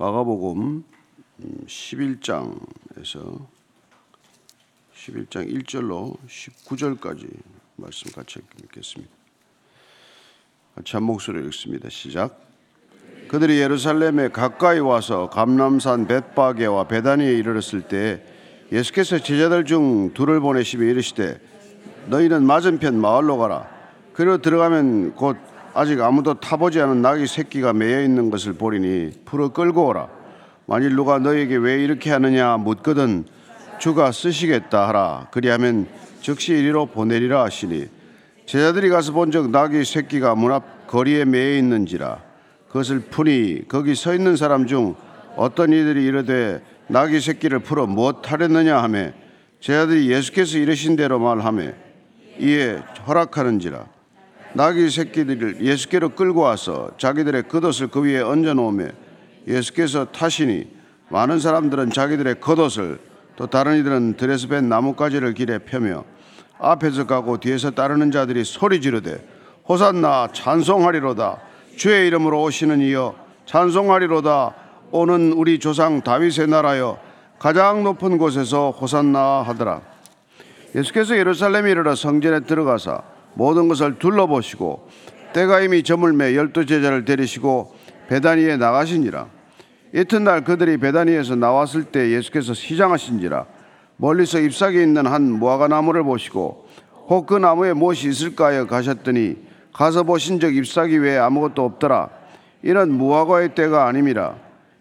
마가복음 11장에서 11장 1절로 19절까지 말씀 같이 읽겠습니다. 같이 한 목소리로 읽습니다. 시작. 그들이 예루살렘에 가까이 와서 감람산 벳바게와 베다니에 이르렀을 때 예수께서 제자들 중 둘을 보내시며 이르시되 너희는 맞은편 마을로 가라. 그리고 들어가면 곧 아직 아무도 타보지 않은 낙이 새끼가 매여 있는 것을 보리니 풀어 끌고 오라. 만일 누가 너에게 왜 이렇게 하느냐 묻거든 주가 쓰시겠다 하라. 그리하면 즉시 이리로 보내리라 하시니 제자들이 가서 본적 낙이 새끼가 문 앞 거리에 매여 있는지라 그것을 푸니 거기 서 있는 사람 중 어떤 이들이 이르되 낙이 새끼를 풀어 무엇 하렸느냐 하매 제자들이 예수께서 이르신 대로 말하매 이에 허락하는지라 낙이 새끼들을 예수께로 끌고 와서 자기들의 겉옷을 그 위에 얹어 놓으며 예수께서 타시니 많은 사람들은 자기들의 겉옷을 또 다른 이들은 들에서 벤 나뭇가지를 길에 펴며 앞에서 가고 뒤에서 따르는 자들이 소리 지르되 호산나 찬송하리로다. 주의 이름으로 오시는 이여 찬송하리로다. 오는 우리 조상 다윗의 나라여 가장 높은 곳에서 호산나 하더라. 예수께서 예루살렘에 이르러 성전에 들어가사 모든 것을 둘러보시고 때가 이미 저물매 열두 제자를 데리시고 베다니에 나가시니라. 이튿날 그들이 베다니에서 나왔을 때 예수께서 시장하신지라 멀리서 잎사귀 있는 한 무화과 나무를 보시고 혹 그 나무에 무엇이 있을까 하여 가셨더니 가서 보신 적 잎사귀 외에 아무것도 없더라. 이는 무화과의 때가 아님이라.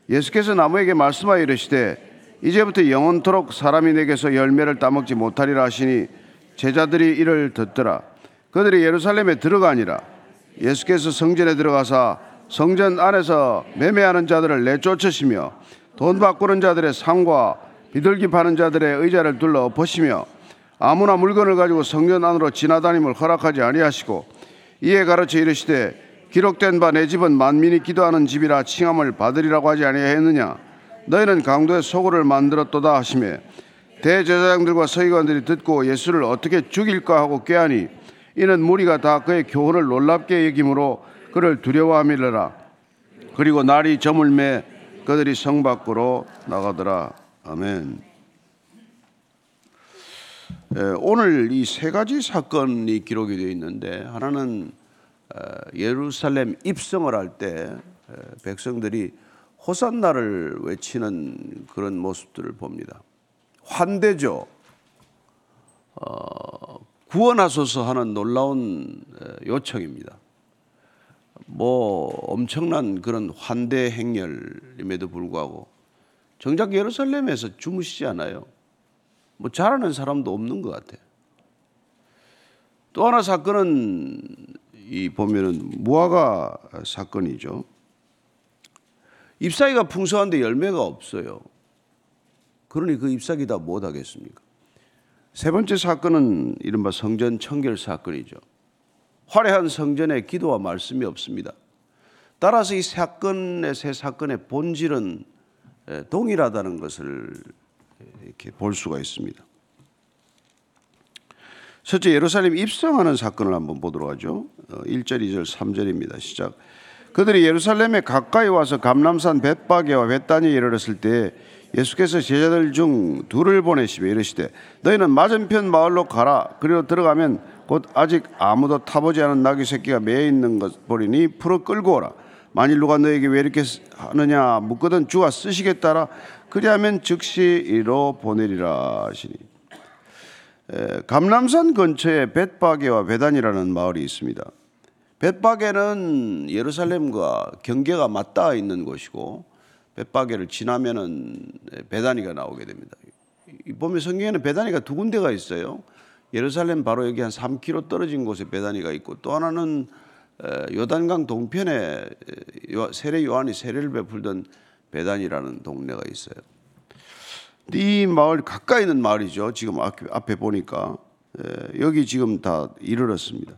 예수께서 나무에게 말씀하여 이르시되 이제부터 영원토록 사람이 내게서 열매를 따먹지 못하리라 하시니 제자들이 이를 듣더라 그들이 예루살렘에 들어가니라. 예수께서 성전에 들어가사 성전 안에서 매매하는 자들을 내쫓으시며 돈 바꾸는 자들의 상과 비둘기 파는 자들의 의자를 둘러 엎으시며 아무나 물건을 가지고 성전 안으로 지나다님을 허락하지 아니하시고 이에 가르쳐 이르시되 기록된 바 내 집은 만민이 기도하는 집이라 칭함을 받으리라고 하지 아니하였느냐? 너희는 강도의 소굴을 만들었도다 하시며 대제사장들과 서기관들이 듣고 예수를 어떻게 죽일까 하고 꾀하니 이는 무리가 다 그의 교훈을 놀랍게 여김으로 그를 두려워함이라 그리고 날이 저물매 그들이 성 밖으로 나가더라 아멘. 에, 오늘 이 세 가지 사건이 기록이 되어 있는데 하나는 어, 예루살렘 입성을 할 때 백성들이 호산나를 외치는 그런 모습들을 봅니다. 환대죠. 어, 구원하소서 하는 놀라운 요청입니다. 뭐 엄청난 그런 환대 행렬임에도 불구하고 정작 예루살렘에서 주무시지 않아요. 뭐 잘하는 사람도 없는 것 같아요. 또 하나 사건은 이 보면은 무화과 사건이죠. 잎사귀가 풍성한데 열매가 없어요. 그러니 그 잎사귀 다 못 하겠습니까? 세 번째 사건은 이른바 성전 청결 사건이죠. 화려한 성전에 기도와 말씀이 없습니다. 따라서 이 사건의 세 사건의 본질은 동일하다는 것을 이렇게 볼 수가 있습니다. 첫째 예루살렘 입성하는 사건을 한번 보도록 하죠. 1절, 2절, 3절입니다. 시작. 그들이 예루살렘에 가까이 와서 감람산 벳바게와 벳단에 이르렀을 때 예수께서 제자들 중 둘을 보내시며 이르시되 너희는 맞은편 마을로 가라. 그리고 들어가면 곧 아직 아무도 타보지 않은 나귀 새끼가 매여 있는 것 보리니 풀어 끌고 오라. 만일 누가 너에게 왜 이렇게 하느냐 묻거든 주가 쓰시겠다라. 그리하면 즉시 이로 보내리라 하시니. 감람산 근처에 벳바게와 베단이라는 마을이 있습니다. 벳바게는 예루살렘과 경계가 맞닿아 있는 곳이고 벳바게를 지나면은 베다니가 나오게 됩니다. 보면 성경에는 베다니가 두 군데가 있어요. 예루살렘 바로 여기 한 3km 떨어진 곳에 베다니가 있고 또 하나는 요단강 동편에 세례 요한이 세례를 베풀던 베단이라는 동네가 있어요. 이 마을 가까이 있는 마을이죠. 지금 앞에 보니까 여기 지금 다 이르렀습니다.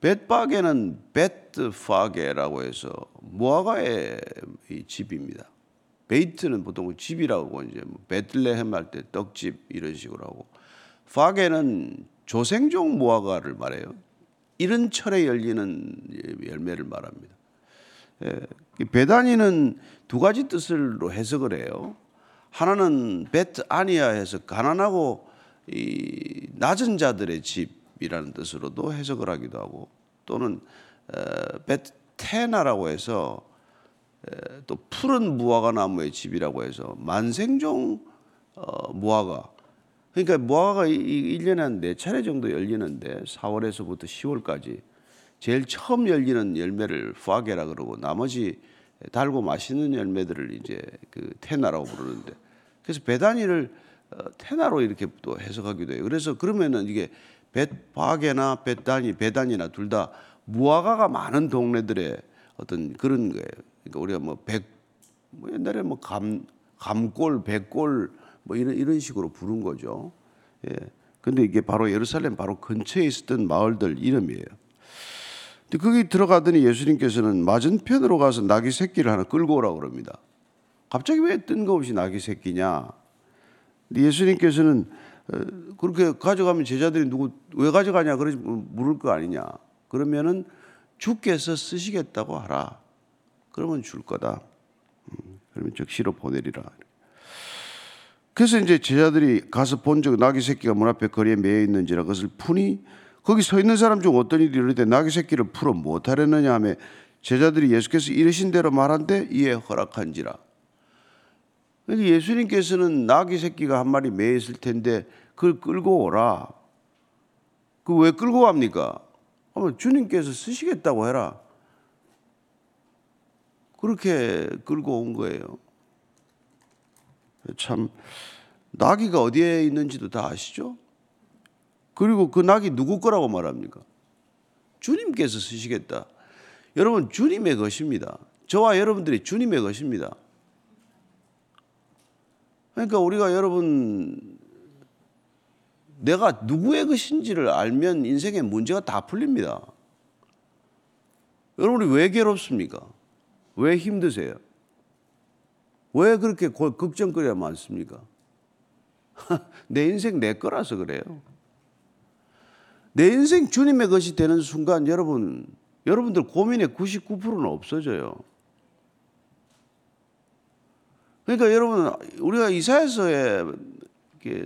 벳바게는 벳파게라고 해서 무화과의 집입니다. 베이트는 보통 집이라고 이제 뭐 베틀레헴 할 때 떡집 이런 식으로 하고 파게는 조생종 무화과를 말해요. 이른 철에 열리는 열매를 말합니다. 예, 이 베다니는 두 가지 뜻으로 해석을 해요. 하나는 베트 아니아에서 가난하고 이 낮은 자들의 집이라는 뜻으로도 해석을 하기도 하고 또는 어, 베테나라고 해서 에, 또 푸른 무화과 나무의 집이라고 해서 만생종 어, 무화과 그러니까 무화과가 이- 이 1년에 한네 차례 정도 열리는데 4월에서부터 10월까지 제일 처음 열리는 열매를 푸아게라 그러고 나머지 달고 맛있는 열매들을 이제 그 테나라고 부르는데 그래서 배단위를 어, 테나로 이렇게 또 해석하기도 해요. 그래서 그러면은 이게 벳바게나 배단이 배단이나 둘 다 무화과가 많은 동네들의 어떤 그런 거예요. 그러니까 우리가 뭐백 뭐 옛날에 뭐 감 감골 백골 뭐 이런 이런 식으로 부른 거죠. 예. 근데 이게 바로 예루살렘 바로 근처에 있었던 마을들 이름이에요. 근데 거기 들어가더니 예수님께서는 맞은편으로 가서 나귀 새끼를 하나 끌고 오라고 그럽니다. 갑자기 왜 뜬금없이 나귀 새끼냐? 근데 예수님께서는 어, 그렇게 가져가면 제자들이 누구 왜 가져가냐 그러지 물을 거 아니냐? 그러면은 주께서 쓰시겠다고 하라. 그러면 줄 거다. 음, 그러면 즉시로 보내리라. 그래서 이제 제자들이 가서 본적 나귀 새끼가 문 앞에 거리에 매여 있는지라 그것을 푸니 거기 서 있는 사람 중 어떤 이들이 이르되 나귀 새끼를 풀어 못하려느냐 하며 제자들이 예수께서 이르신 대로 말한데 이에 허락한지라. 근데 예수님께서는 나귀 새끼가 한 마리 매여 있을 텐데 그걸 끌고 오라. 그 왜 끌고 갑니까? 어, 주님께서 쓰시겠다고 해라. 그렇게 끌고 온 거예요. 참 나귀가 어디에 있는지도 다 아시죠? 그리고 그 낙이 누구 거라고 말합니까? 주님께서 쓰시겠다. 여러분 주님의 것입니다. 저와 여러분들이 주님의 것입니다. 그러니까 우리가 여러분 내가 누구의 것인지를 알면 인생의 문제가 다 풀립니다. 여러분이 왜 괴롭습니까? 왜 힘드세요? 왜 그렇게 고- 걱정거리가 많습니까? 내 인생 내 거라서 그래요. 내 인생 주님의 것이 되는 순간 여러분, 여러분들 고민의 99%는 없어져요. 그러니까 여러분, 우리가 이사에서의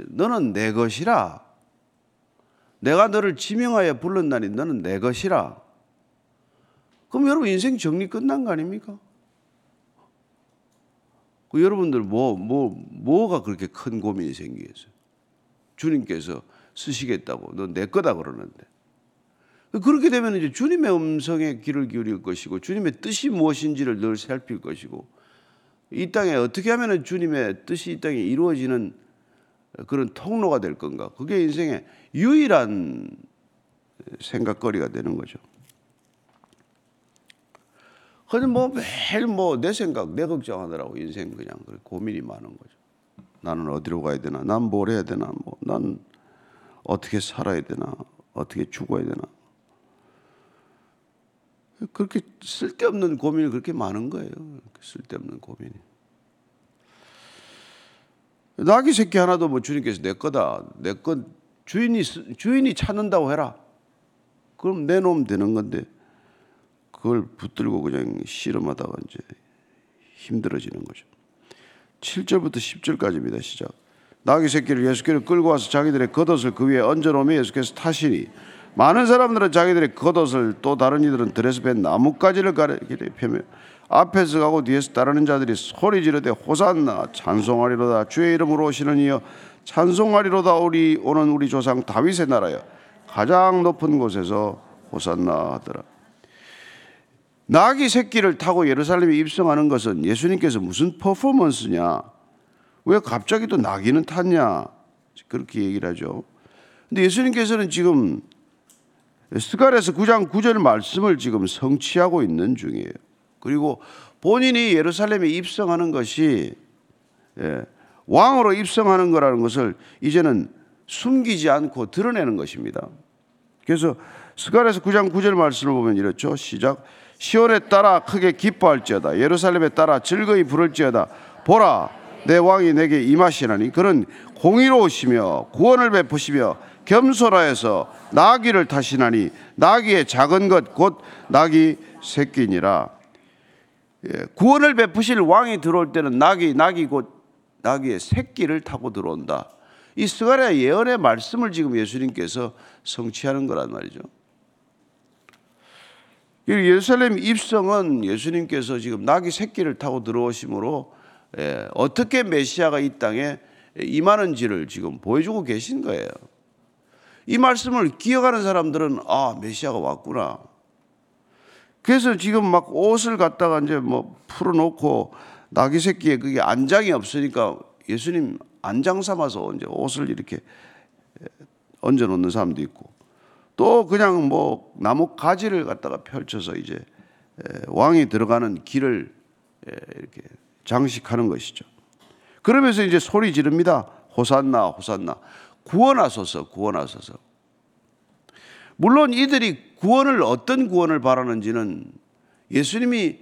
너는 내 것이라. 내가 너를 지명하여 불렀나니 너는 내 것이라. 그럼 여러분 인생 정리 끝난 거 아닙니까? 그 여러분들 뭐, 뭐, 뭐가 그렇게 큰 고민이 생기겠어요? 주님께서 쓰시겠다고, 너 내 거다 그러는데. 그렇게 되면 이제 주님의 음성에 귀를 기울일 것이고, 주님의 뜻이 무엇인지를 늘 살필 것이고, 이 땅에 어떻게 하면 주님의 뜻이 이 땅에 이루어지는 그런 통로가 될 건가? 그게 인생의 유일한 생각거리가 되는 거죠. 근데 뭐 매일 뭐 내 생각, 내 걱정하느라고 인생 그냥 고민이 많은 거죠. 나는 어디로 가야 되나? 난 뭘 해야 되나? 뭐 난 어떻게 살아야 되나? 어떻게 죽어야 되나? 그렇게 쓸데없는 고민이 그렇게 많은 거예요. 쓸데없는 고민이. 나귀 새끼 하나도 뭐 주님께서 내 거다. 내건 주인이 쓰- 주인이 찾는다고 해라. 그럼 내놓으면 되는 건데 그걸 붙들고 그냥 씨름하다가 이제 힘들어지는 거죠. 7절부터 10절까지입니다. 시작. 나귀 새끼를 예수께로 끌고 와서 자기들의 겉옷을 그 위에 얹어놓으며 예수께서 타시니 많은 사람들은 자기들의 겉옷을 또 다른 이들은 들에서 벤 나뭇가지를 가리키려 펴며 앞에서 가고 뒤에서 따르는 자들이 소리 지르되 호산나 찬송하리로다 주의 이름으로 오시는 이여 찬송하리로다 우리 오는 우리 조상 다윗의 나라여 가장 높은 곳에서 호산나 하더라. 나귀 새끼를 타고 예루살렘에 입성하는 것은 예수님께서 무슨 퍼포먼스냐? 왜 갑자기 또 나귀는 탔냐? 그렇게 얘기를 하죠. 근데 예수님께서는 지금 스가랴서 9장 9절 말씀을 지금 성취하고 있는 중이에요. 그리고 본인이 예루살렘에 입성하는 것이 예, 왕으로 입성하는 거라는 것을 이제는 숨기지 않고 드러내는 것입니다. 그래서 스가랴서 9장 9절 말씀을 보면 이렇죠. 시작. 시온에 따라 크게 기뻐할지어다. 예루살렘에 따라 즐거이 부를지어다. 보라, 내 왕이 내게 임하시나니 그는 공의로우시며 구원을 베푸시며 겸손하여서 나귀를 타시나니 나귀의 작은 것 곧 나귀 새끼니라. 예, 구원을 베푸실 왕이 들어올 때는 낙이 낙이 곧 나귀의 새끼를 타고 들어온다. 이 스가랴 예언의 말씀을 지금 예수님께서 성취하는 거란 말이죠. 이 예루살렘 입성은 예수님께서 지금 나귀 새끼를 타고 들어오심으로 예, 어떻게 메시아가 이 땅에 임하는지를 지금 보여주고 계신 거예요. 이 말씀을 기억하는 사람들은 아 메시아가 왔구나. 그래서 지금 막 옷을 갖다가 이제 뭐 풀어놓고 나귀 새끼에 그게 안장이 없으니까 예수님 안장 삼아서 이제 옷을 이렇게 얹어 놓는 사람도 있고 또 그냥 뭐 나무 가지를 갖다가 펼쳐서 이제 왕이 들어가는 길을 이렇게 장식하는 것이죠. 그러면서 이제 소리 지릅니다. 호산나 호산나 구원하소서 구원하소서. 물론 이들이 구원을 어떤 구원을 바라는지는 예수님이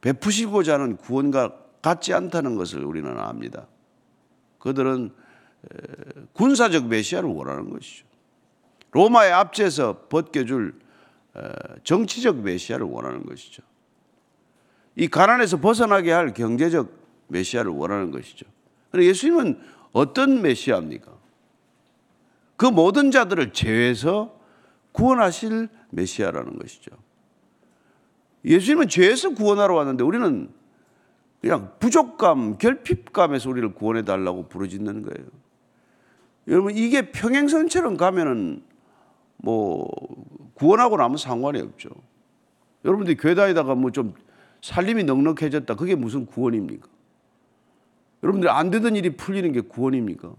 베푸시고자 하는 구원과 같지 않다는 것을 우리는 압니다. 그들은 군사적 메시아를 원하는 것이죠. 로마의 압제에서 벗겨줄 정치적 메시아를 원하는 것이죠. 이 가난에서 벗어나게 할 경제적 메시아를 원하는 것이죠. 예수님은 어떤 메시아입니까? 그 모든 자들을 제외해서 구원하실 메시아라는 것이죠. 예수님은 죄에서 구원하러 왔는데 우리는 그냥 부족감, 결핍감에서 우리를 구원해 달라고 부르짖는 거예요. 여러분 이게 평행선처럼 가면은 뭐 구원하고 나면 상관이 없죠. 여러분들이 교회 다니다가 뭐 좀 살림이 넉넉해졌다. 그게 무슨 구원입니까? 여러분들이 안 되던 일이 풀리는 게 구원입니까?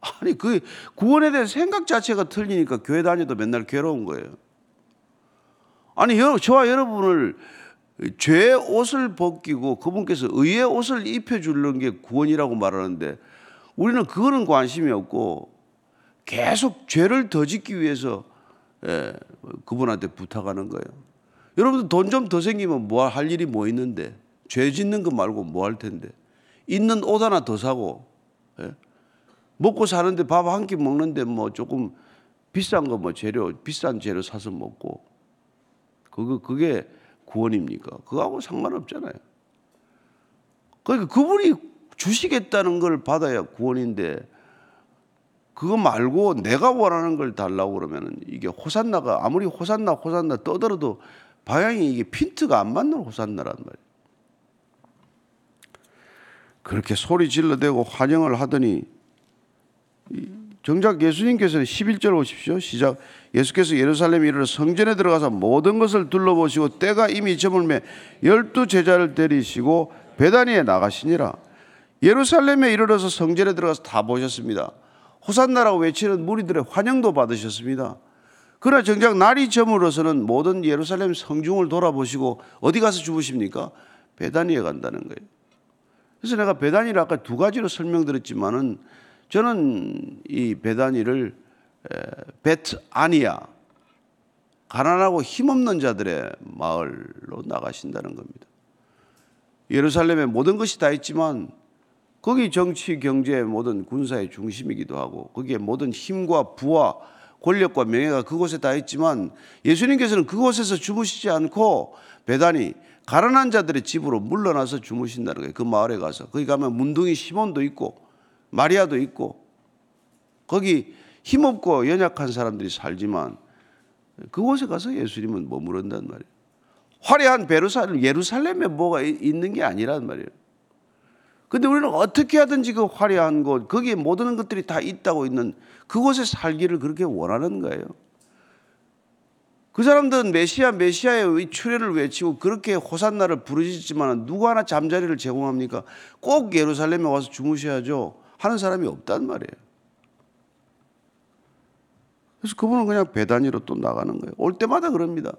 아니 그 구원에 대한 생각 자체가 틀리니까 교회 다녀도 맨날 괴로운 거예요. 아니 저와 여러분을 죄의 옷을 벗기고 그분께서 의의 옷을 입혀주는 게 구원이라고 말하는데 우리는 그거는 관심이 없고 계속 죄를 더 짓기 위해서 예, 그분한테 부탁하는 거예요. 여러분들 돈 좀 더 생기면 뭐 할 일이 뭐 있는데 죄 짓는 거 말고 뭐 할 텐데 있는 옷 하나 더 사고 예? 먹고 사는데 밥 한 끼 먹는데 뭐 조금 비싼 거 뭐 재료 비싼 재료 사서 먹고 그거 그게 구원입니까? 그거하고 상관없잖아요. 그러니까 그분이 주시겠다는 걸 받아야 구원인데 그거 말고 내가 원하는 걸 달라고 그러면 이게 호산나가 아무리 호산나 호산나 떠들어도 방향이 이게 핀트가 안 맞는 호산나란 말이에요. 그렇게 소리 질러대고 환영을 하더니 정작 예수님께서는 11절 오십시오. 시작. 예수께서 예루살렘에 이르러 성전에 들어가서 모든 것을 둘러보시고 때가 이미 저물매 열두 제자를 데리시고 베다니에 나가시니라. 예루살렘에 이르러서 성전에 들어가서 다 보셨습니다. 호산나라고 외치는 무리들의 환영도 받으셨습니다. 그러나 정작 날이 저물어서는 모든 예루살렘 성중을 돌아보시고 어디 가서 주무십니까? 베다니에 간다는 거예요. 그래서 내가 베다니를 아까 두 가지로 설명드렸지만은 저는 이 베다니를 베트 아니아 가난하고 힘없는 자들의 마을로 나가신다는 겁니다. 예루살렘에 모든 것이 다 있지만 거기 정치, 경제, 모든 군사의 중심이기도 하고 거기에 모든 힘과 부와 권력과 명예가 그곳에 다 있지만 예수님께서는 그곳에서 주무시지 않고 배단이 가난한 자들의 집으로 물러나서 주무신다는 거예요. 그 마을에 가서 거기 가면 문둥이 시몬도 있고 마리아도 있고 거기 힘없고 연약한 사람들이 살지만 그곳에 가서 예수님은 머무른단 말이에요. 화려한 베루살렘, 예루살렘에 뭐가 있는 게 아니란 말이에요. 근데 우리는 어떻게 하든지 그 화려한 곳, 거기에 모든 것들이 다 있다고 있는 그곳에 살기를 그렇게 원하는 거예요. 그 사람들은 메시아, 메시아의 출현을 외치고 그렇게 호산나를 부르짖지만 누구 하나 잠자리를 제공합니까? 꼭 예루살렘에 와서 주무셔야죠. 하는 사람이 없단 말이에요. 그래서 그분은 그냥 배단위로 또 나가는 거예요. 올 때마다 그럽니다.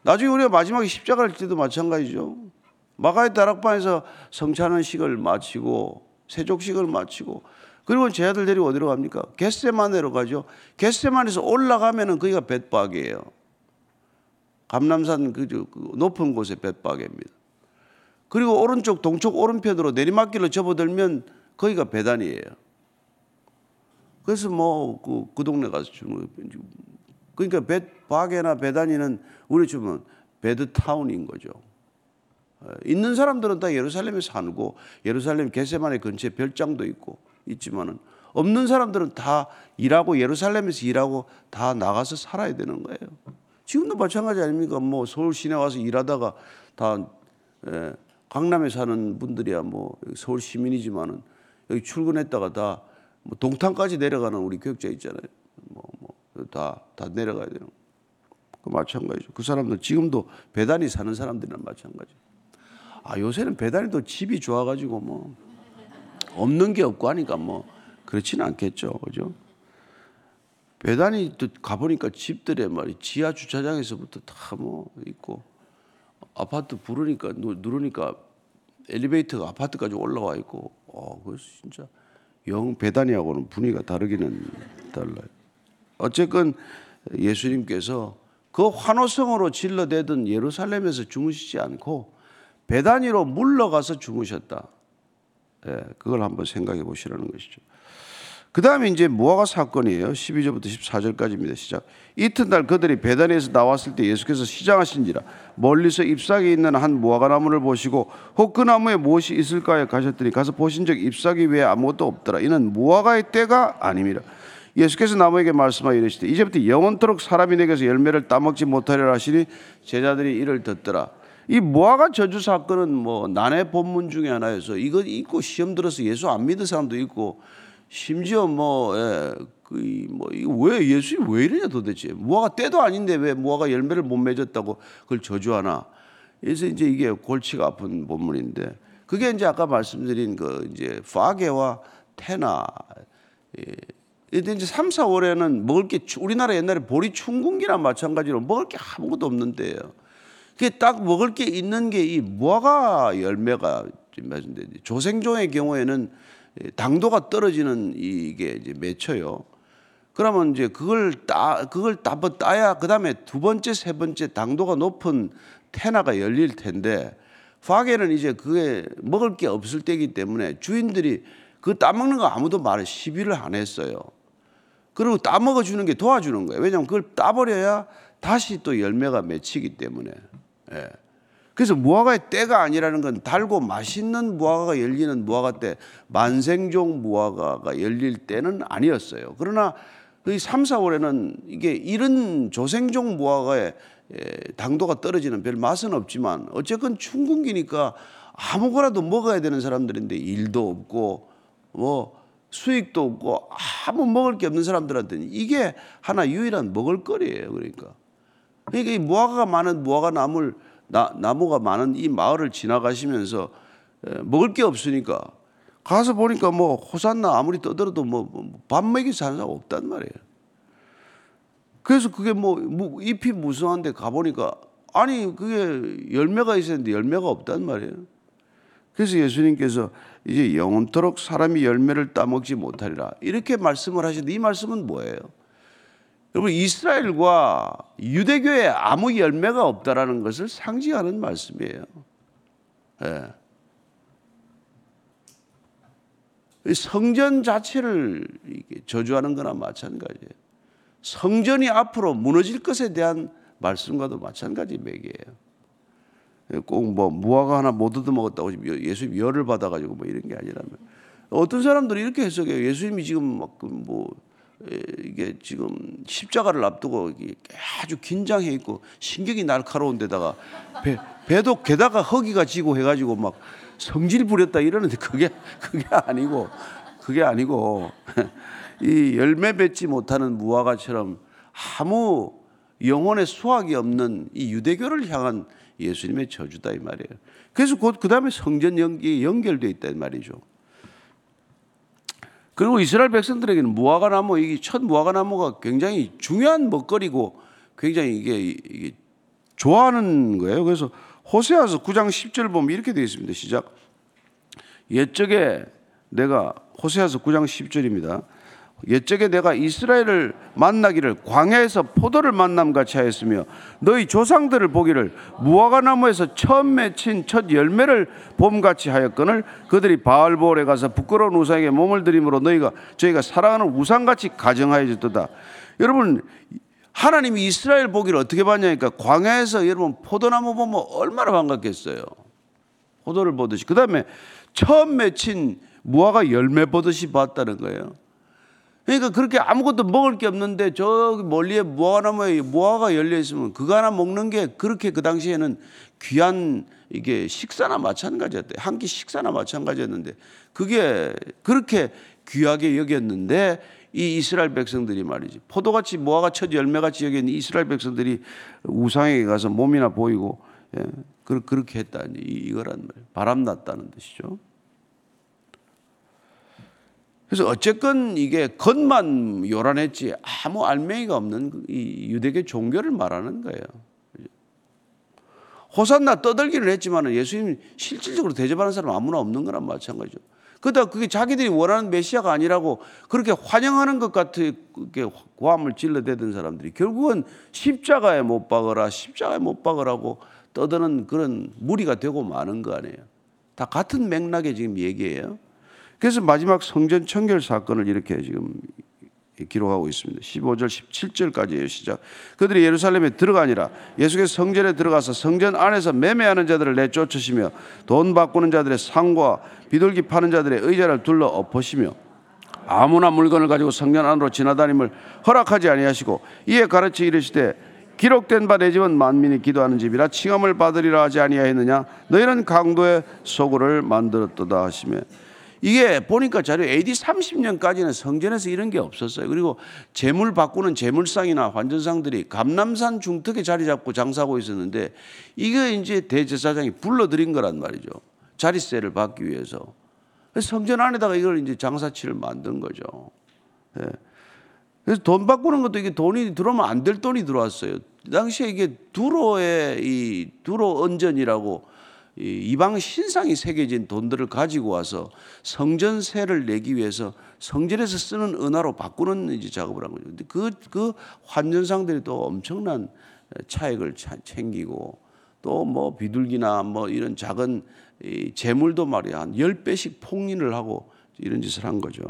나중에 우리가 마지막에 십자가를 때도 마찬가지죠. 마가의 다락방에서 성찬은식을 마치고 세족식을 마치고 그리고 제 아들 데리고 어디로 갑니까? 겟세만으로 가죠. 겟세만에서 올라가면은 거기가 벳박이에요. 감남산 그 높은 곳의 벳박입니다. 그리고 오른쪽 동쪽 오른편으로 내리막길로 접어들면 거기가 배단이에요. 그래서 뭐그 그 동네 가서 주는 그러니까 벳바게나 베다니는 우리 주면 베드타운인 거죠. 어, 있는 사람들은 다 예루살렘에 살고 예루살렘 게세만의 근처에 별장도 있고 있지만은 없는 사람들은 다 일하고 예루살렘에서 일하고 다 나가서 살아야 되는 거예요. 지금도 마찬가지 아닙니까? 뭐 서울 시내 와서 일하다가 다 예, 강남에 사는 분들이야 뭐 서울 시민이지만은 여기 출근했다가 다 뭐 동탄까지 내려가는 우리 교육자 있잖아요. 뭐뭐다다 내려가야 되는. 그 마찬가지죠. 그 사람들 지금도 배단이 사는 사람들이랑 마찬가지. 아 요새는 배단이도 집이 좋아가지고 뭐 없는 게 없고 하니까 뭐 그렇지는 않겠죠, 그죠? 배단이 또 가보니까 집들에 말이 지하 주차장에서부터 다 뭐 있고 아파트 부르니까 누, 누르니까 엘리베이터가 아파트까지 올라와 있고, 어, 그 진짜 영 배단이하고는 분위기가 다르기는 달라요. 어쨌건 예수님께서 그 환호성으로 질러대던 예루살렘에서 주무시지 않고 배단위로 물러가서 주무셨다. 예, 그걸 한번 생각해 보시라는 것이죠. 그 다음에 이제 무화과 사건이에요. 12절부터 14절까지입니다. 시작. 이튿날 그들이 배단에서 나왔을 때 예수께서 시장하신지라 멀리서 잎사귀 있는 한 무화과 나무를 보시고 혹 그 나무에 무엇이 있을까에 가셨더니 가서 보신 적 잎사귀 외에 아무것도 없더라. 이는 무화과의 때가 아닙니다. 예수께서 나무에게 말씀하여 이르시되 이제부터 영원토록 사람이 내게서 열매를 따먹지 못하리라 하시니 제자들이 이를 듣더라. 이 무화과 저주 사건은 뭐 난해 본문 중에 하나여서 이거 읽고 시험 들어서 예수 안 믿는 사람도 있고 심지어 뭐, 예, 그, 뭐, 왜, 예수님 왜 이러냐 도대체. 무화과 때도 아닌데 왜 무화과 열매를 못 맺었다고 그걸 저주하나. 그래서 이제 이게 골치가 아픈 본문인데 그게 이제 아까 말씀드린 그 이제 파게와 테나. 예. 이제 3, 4월에는 먹을 게 우리나라 옛날에 보리 충궁기나 마찬가지로 먹을 게 아무것도 없는데요. 그게 딱 먹을 게 있는 게 이 무화과 열매가 조생종의 경우에는 당도가 떨어지는 이게 이제 맺혀요. 그러면 이제 그걸 따 그걸 따 따야 그 다음에 두 번째 세 번째 당도가 높은 테나가 열릴 텐데 파게는 이제 그게 먹을 게 없을 때이기 때문에 주인들이 그 따먹는 거 아무도 말을 시비를 안 했어요. 그리고 따먹어 주는 게 도와주는 거예요. 왜냐하면 그걸 따버려야 다시 또 열매가 맺히기 때문에. 예. 그래서 무화과의 때가 아니라는 건 달고 맛있는 무화과가 열리는 무화과 때 만생종 무화과가 열릴 때는 아니었어요. 그러나 이 3, 4월에는 이게 이런 조생종 무화과의 당도가 떨어지는 별 맛은 없지만 어쨌건 충분기니까 아무거나도 먹어야 되는 사람들인데 일도 없고 뭐 수익도 없고 아무 먹을 게 없는 사람들한테는 이게 하나 유일한 먹을 거리예요. 그러니까. 그러니까 이 무화과가 많은 무화과 나무를 나, 나무가 많은 이 마을을 지나가시면서 먹을 게 없으니까 가서 보니까 뭐 호산나 아무리 떠들어도 뭐밥 먹이 사는 사람 없단 말이에요. 그래서 그게 뭐, 뭐 잎이 무성한데 가보니까 아니 그게 열매가 있었는데 열매가 없단 말이에요. 그래서 예수님께서 이제 영원토록 사람이 열매를 따먹지 못하리라 이렇게 말씀을 하시는데 이 말씀은 뭐예요? 여러분 이스라엘과 유대교에 아무 열매가 없다라는 것을 상징하는 말씀이에요. 예. 성전 자체를 저주하는 거나 마찬가지예요. 성전이 앞으로 무너질 것에 대한 말씀과도 마찬가지 맥이에요. 꼭 뭐 무화과 하나 못 얻어먹었다고 예수님 열을 받아가지고 뭐 이런 게 아니라면 어떤 사람들이 이렇게 해석해요. 예수님이 지금 막뭐 이게 지금 십자가를 앞두고 아주 긴장해 있고 신경이 날카로운 데다가 배, 배도 게다가 허기가 지고 해가지고 막 성질 부렸다 이러는데 그게 그게 아니고 그게 아니고 이 열매 맺지 못하는 무화과처럼 아무 영혼의 수확이 없는 이 유대교를 향한 예수님의 저주다 이 말이에요. 그래서 곧 그 다음에 성전 연기 연결돼 있다 이 말이죠. 그리고 이스라엘 백성들에게는 무화과 나무, 이 첫 무화과 나무가 굉장히 중요한 먹거리고 굉장히 이게, 이게 좋아하는 거예요. 그래서 호세아서 9장 10절 보면 이렇게 되어 있습니다. 시작. 옛적에 내가 호세아서 9장 10절입니다. 옛적에 내가 이스라엘을 만나기를 광야에서 포도를 만남 같이 하였으며 너희 조상들을 보기를 무화과 나무에서 처음 맺힌 첫 열매를 봄같이 하였거늘 그들이 바알볼에 가서 부끄러운 우상에게 몸을 들임으로 너희가 저희가 사랑하는 우상같이 가정하여졌다. 여러분 하나님이 이스라엘 보기를 어떻게 봤냐니까 광야에서 여러분 포도나무 보면 얼마나 반갑겠어요. 포도를 보듯이. 그 다음에 처음 맺힌 무화과 열매 보듯이 봤다는 거예요. 그러니까 그렇게 아무것도 먹을 게 없는데 저기 멀리에 무화과나무에 무화과가 열려 있으면 그거 하나 먹는 게 그렇게 그 당시에는 귀한 이게 식사나 마찬가지였대. 한 끼 식사나 마찬가지였는데 그게 그렇게 귀하게 여겼는데 이 이스라엘 백성들이 말이지 포도같이 무화과 첫 열매같이 여겼는 이스라엘 백성들이 우상에게 가서 몸이나 보이고 예, 그렇게 했다 이거란 말이에요. 바람났다는 뜻이죠. 그래서 어쨌건 이게 겉만 요란했지 아무 알맹이가 없는 이 유대교 종교를 말하는 거예요. 호산나 떠들기를 했지만 예수님 실질적으로 대접하는 사람 아무나 없는 거랑 마찬가지죠. 그러다 그게 자기들이 원하는 메시아가 아니라고 그렇게 환영하는 것 같은 고함을 질러대던 사람들이 결국은 십자가에 못 박으라 십자가에 못 박으라고 떠드는 그런 무리가 되고 마는 거 아니에요. 다 같은 맥락의 지금 얘기예요. 그래서 마지막 성전 청결 사건을 이렇게 지금 기록하고 있습니다. 15절, 17절까지예요. 시작. 그들이 예루살렘에 들어가니라 예수께서 성전에 들어가서 성전 안에서 매매하는 자들을 내쫓으시며 돈 바꾸는 자들의 상과 비둘기 파는 자들의 의자를 둘러 엎으시며 아무나 물건을 가지고 성전 안으로 지나다님을 허락하지 아니하시고 이에 가르치 이르시되 기록된 바 내 집은 만민이 기도하는 집이라 칭함을 받으리라 하지 아니하였느냐 너희는 강도의 소굴을 만들었도다 하시며 이게 보니까 자료 AD 30년까지는 성전에서 이런 게 없었어요. 그리고 재물 바꾸는 재물상이나 환전상들이 감남산 중턱에 자리 잡고 장사하고 있었는데 이게 이제 대제사장이 불러들인 거란 말이죠. 자리세를 받기 위해서. 성전 안에다가 이걸 이제 장사치를 만든 거죠. 네. 그래서 돈 바꾸는 것도 이게 돈이 들어오면 안 될 돈이 들어왔어요. 당시에 이게 두로의 이 두로 언전이라고 이방 신상이 새겨진 돈들을 가지고 와서 성전세를 내기 위해서 성전에서 쓰는 은화로 바꾸는 이제 작업을 한 거죠. 근데 그, 그 환전상들이 또 엄청난 차익을 챙기고 또 뭐 비둘기나 뭐 이런 작은 재물도 말이야 한 10배씩 폭린을 하고 이런 짓을 한 거죠.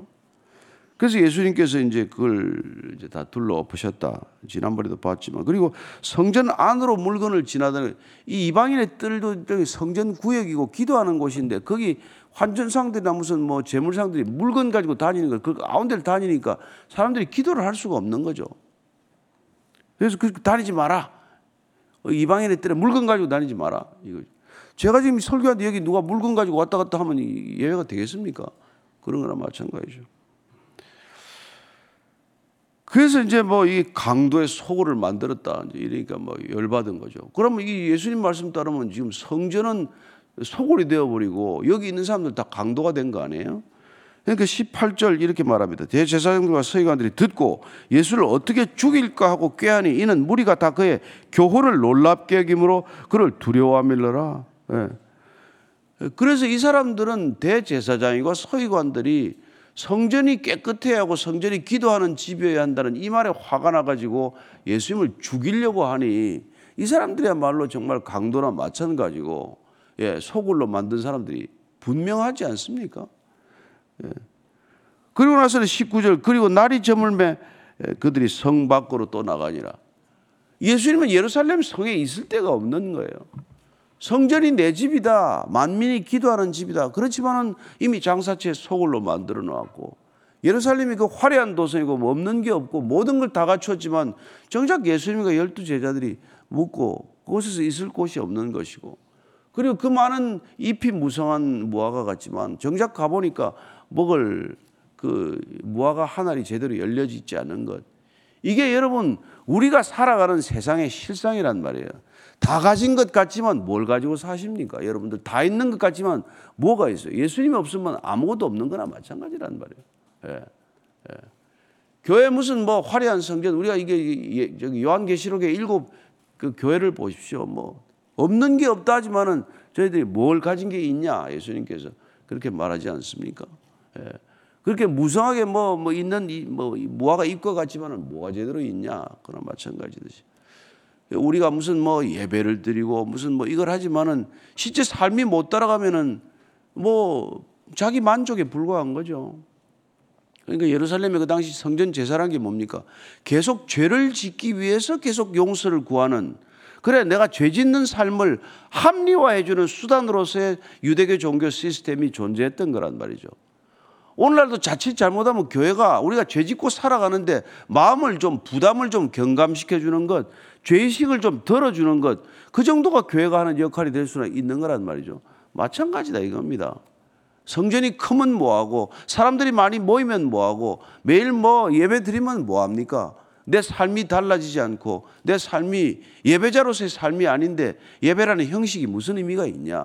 그래서 예수님께서 이제 그걸 이제 다 둘러 엎으셨다. 지난번에도 봤지만. 그리고 성전 안으로 물건을 지나다니 이 이방인의 뜰도 성전 구역이고 기도하는 곳인데 거기 환전상들이나 무슨 뭐 재물상들이 물건 가지고 다니는 거, 그 가운데를 다니니까 사람들이 기도를 할 수가 없는 거죠. 그래서 그 다니지 마라. 이방인의 뜰에 물건 가지고 다니지 마라. 이거. 제가 지금 설교하는데 여기 누가 물건 가지고 왔다 갔다 하면 예외가 되겠습니까? 그런 거나 마찬가지죠. 그래서 이제 뭐 이 강도의 소굴을 만들었다. 이러니까 뭐 열받은 거죠. 그러면 이 예수님 말씀 따르면 지금 성전은 소굴이 되어버리고 여기 있는 사람들 다 강도가 된 거 아니에요? 그러니까 18절 이렇게 말합니다. 대제사장들과 서기관들이 듣고 예수를 어떻게 죽일까 하고 꾀하니 이는 무리가 다 그의 교훈을 놀랍게 여김으로 그를 두려워하밀러라. 예. 그래서 이 사람들은 대제사장이고 서기관들이 성전이 깨끗해야 하고 성전이 기도하는 집이어야 한다는 이 말에 화가 나가지고 예수님을 죽이려고 하니 이 사람들이야말로 정말 강도나 마찬가지고 예, 소굴로 만든 사람들이 분명하지 않습니까? 예. 그리고 나서는 19절 그리고 날이 저물매 예, 그들이 성 밖으로 또 나가니라. 예수님은 예루살렘 성에 있을 데가 없는 거예요. 성전이 내 집이다. 만민이 기도하는 집이다. 그렇지만은 이미 장사채 소굴로 만들어 놓았고 예루살렘이 그 화려한 도성이고 뭐 없는 게 없고 모든 걸 다 갖췄지만 정작 예수님과 열두 제자들이 묵고 그곳에서 있을 곳이 없는 것이고 그리고 그 많은 잎이 무성한 무화과 같지만 정작 가보니까 먹을 그 무화과 하나리 제대로 열려지지 않은 것. 이게 여러분 우리가 살아가는 세상의 실상이란 말이에요. 다 가진 것 같지만 뭘 가지고 사십니까? 여러분들 다 있는 것 같지만 뭐가 있어요? 예수님이 없으면 아무것도 없는 거나 마찬가지란 말이에요. 예, 예. 교회 무슨 뭐 화려한 성전 우리가 이게 저기 요한계시록의 일곱 그 교회를 보십시오. 뭐 없는 게 없다 하지만은 저희들이 뭘 가진 게 있냐 예수님께서 그렇게 말하지 않습니까? 예. 그렇게 무성하게 뭐, 뭐 있는 뭐 무화과 잎과 같지만은 뭐가 제대로 있냐 그나 마찬가지듯이 우리가 무슨 뭐 예배를 드리고 무슨 뭐 이걸 하지만은 실제 삶이 못 따라가면은 뭐 자기 만족에 불과한 거죠. 그러니까 예루살렘의 그 당시 성전 제사란 게 뭡니까? 계속 죄를 짓기 위해서 계속 용서를 구하는 그래 내가 죄 짓는 삶을 합리화해 주는 수단으로서의 유대교 종교 시스템이 존재했던 거란 말이죠. 오늘날도 자칫 잘못하면 교회가 우리가 죄 짓고 살아가는데 마음을 좀 부담을 좀 경감시켜 주는 것, 죄의식을 좀 덜어주는 것, 그 정도가 교회가 하는 역할이 될 수는 있는 거란 말이죠. 마찬가지다 이겁니다. 성전이 크면 뭐하고 사람들이 많이 모이면 뭐하고 매일 뭐 예배 드리면 뭐합니까? 내 삶이 달라지지 않고 내 삶이 예배자로서의 삶이 아닌데 예배라는 형식이 무슨 의미가 있냐?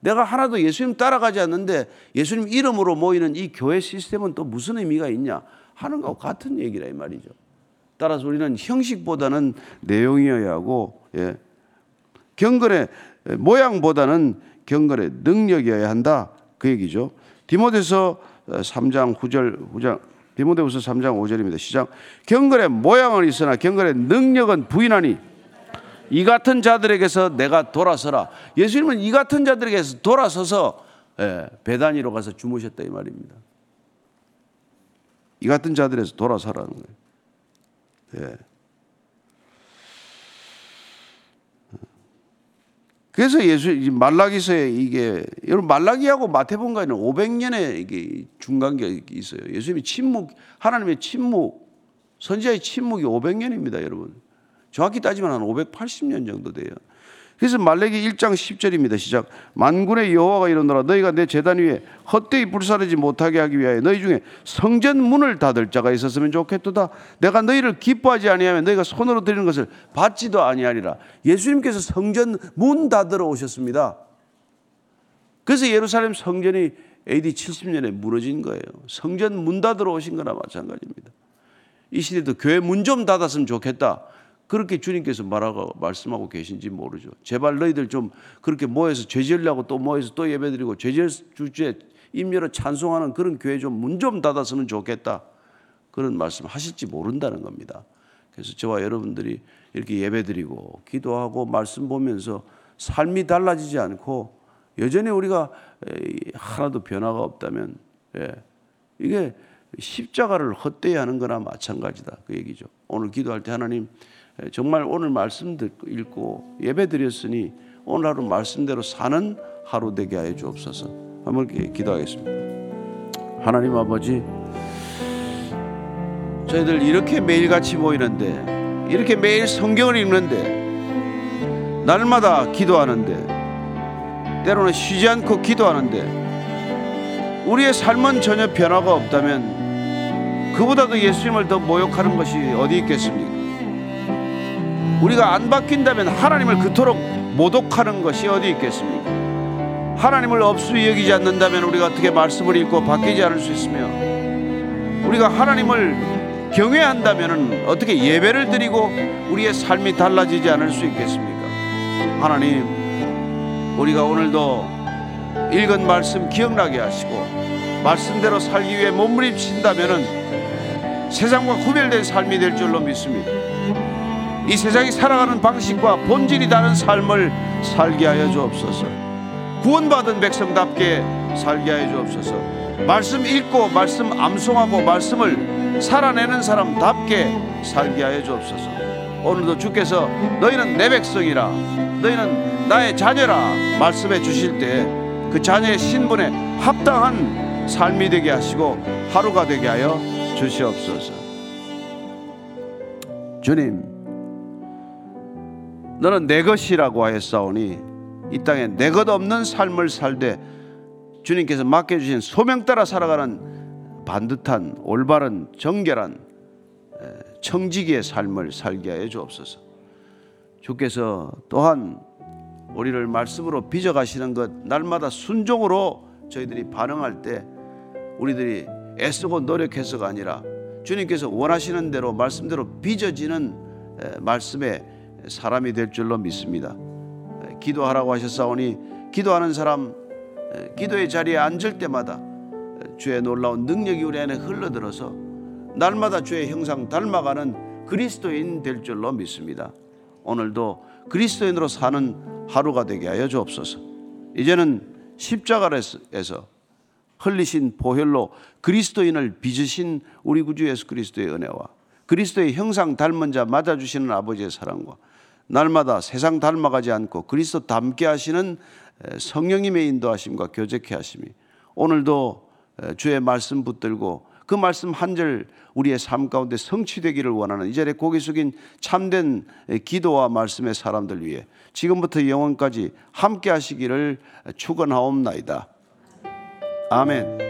내가 하나도 예수님 따라가지 않는데 예수님 이름으로 모이는 이 교회 시스템은 또 무슨 의미가 있냐 하는 것과 같은 얘기라 이 말이죠. 따라서 우리는 형식보다는 내용이어야 하고 예. 경건의 모양보다는 경건의 능력이어야 한다 그 얘기죠. 디모데서 3장 9절 9장 디모데후서 3장 5절입니다. 시작. 경건의 모양은 있으나 경건의 능력은 부인하니 이 같은 자들에게서 내가 돌아서라. 예수님은 이 같은 자들에게서 돌아서서 예, 배단위로 가서 주무셨다 이 말입니다. 이 같은 자들에서 돌아서라는 거예요. 예. 그래서 예수 말라기서에 이게 여러분 말라기하고 마태복음과는 500년의 이게 중간격이 있어요. 예수님이 침묵 하나님의 침묵 선지자의 침묵이 500년입니다, 여러분. 정확히 따지면 한 580년 정도 돼요. 그래서 말레기 1장 10절입니다. 시작. 만군의 여호와가 이르노라 너희가 내 제단 위에 헛되이 불사르지 못하게 하기 위하여 너희 중에 성전 문을 닫을 자가 있었으면 좋겠도다. 내가 너희를 기뻐하지 아니하면 너희가 손으로 드리는 것을 받지도 아니하리라. 예수님께서 성전 문 닫으러 오셨습니다. 그래서 예루살렘 성전이 AD 70년에 무너진 거예요. 성전 문 닫으러 오신 거나 마찬가지입니다. 이 시대도 교회 문 좀 닫았으면 좋겠다. 그렇게 주님께서 말하고 말씀하고 계신지 모르죠. 제발 너희들 좀 그렇게 모여서 죄 지으려고 또 모여서 또 예배드리고 죄 지을 주주에 임열어 찬송하는 그런 교회 좀문좀 닫았으면 좋겠다. 그런 말씀 하실지 모른다는 겁니다. 그래서 저와 여러분들이 이렇게 예배드리고 기도하고 말씀 보면서 삶이 달라지지 않고 여전히 우리가 하나도 변화가 없다면 예, 이게 십자가를 헛되이 하는 거나 마찬가지다. 그 얘기죠. 오늘 기도할 때 하나님 정말 오늘 말씀 듣고 읽고 예배 드렸으니 오늘 하루 말씀대로 사는 하루 되게 하여 주옵소서. 한번 기도하겠습니다. 하나님 아버지, 저희들 이렇게 매일같이 모이는데, 이렇게 매일 성경을 읽는데, 날마다 기도하는데, 때로는 쉬지 않고 기도하는데, 우리의 삶은 전혀 변화가 없다면, 그보다도 예수님을 더 모욕하는 것이 어디 있겠습니까? 우리가 안 바뀐다면 하나님을 그토록 모독하는 것이 어디 있겠습니까? 하나님을 없이 여기지 않는다면 우리가 어떻게 말씀을 읽고 바뀌지 않을 수 있으며 우리가 하나님을 경외한다면 어떻게 예배를 드리고 우리의 삶이 달라지지 않을 수 있겠습니까? 하나님, 우리가 오늘도 읽은 말씀 기억나게 하시고 말씀대로 살기 위해 몸부림친다면 세상과 구별된 삶이 될 줄로 믿습니다. 이 세상이 살아가는 방식과 본질이 다른 삶을 살게 하여 주옵소서. 구원받은 백성답게 살게 하여 주옵소서. 말씀 읽고 말씀 암송하고 말씀을 살아내는 사람답게 살게 하여 주옵소서. 오늘도 주께서 너희는 내 백성이라 너희는 나의 자녀라 말씀해 주실 때 그 자녀의 신분에 합당한 삶이 되게 하시고 하루가 되게 하여 주시옵소서. 주님 너는 내 것이라고 하였사오니 이 땅에 내 것 없는 삶을 살되 주님께서 맡겨주신 소명 따라 살아가는 반듯한 올바른 정결한 청지기의 삶을 살게 하여 주옵소서. 주께서 또한 우리를 말씀으로 빚어 가시는 것 날마다 순종으로 저희들이 반응할 때 우리들이 애쓰고 노력해서가 아니라 주님께서 원하시는 대로 말씀대로 빚어지는 말씀에 사람이 될 줄로 믿습니다. 기도하라고 하셨사오니 기도하는 사람 기도의 자리에 앉을 때마다 주의 놀라운 능력이 우리 안에 흘러들어서 날마다 주의 형상 닮아가는 그리스도인 될 줄로 믿습니다. 오늘도 그리스도인으로 사는 하루가 되게 하여 주옵소서. 이제는 십자가에서 흘리신 보혈로 그리스도인을 빚으신 우리 구주 예수 그리스도의 은혜와 그리스도의 형상 닮은 자 맞아주시는 아버지의 사랑과 날마다 세상 닮아가지 않고 그리스도 닮게 하시는 에, 성령님의 인도하심과 교제케 하심이 오늘도 에, 주의 말씀 붙들고 그 말씀 한 절 우리의 삶 가운데 성취되기를 원하는 이 자리에 고개 숙인 참된 에, 기도와 말씀의 사람들 위해 지금부터 영원까지 함께 하시기를 축원하옵나이다. 아멘.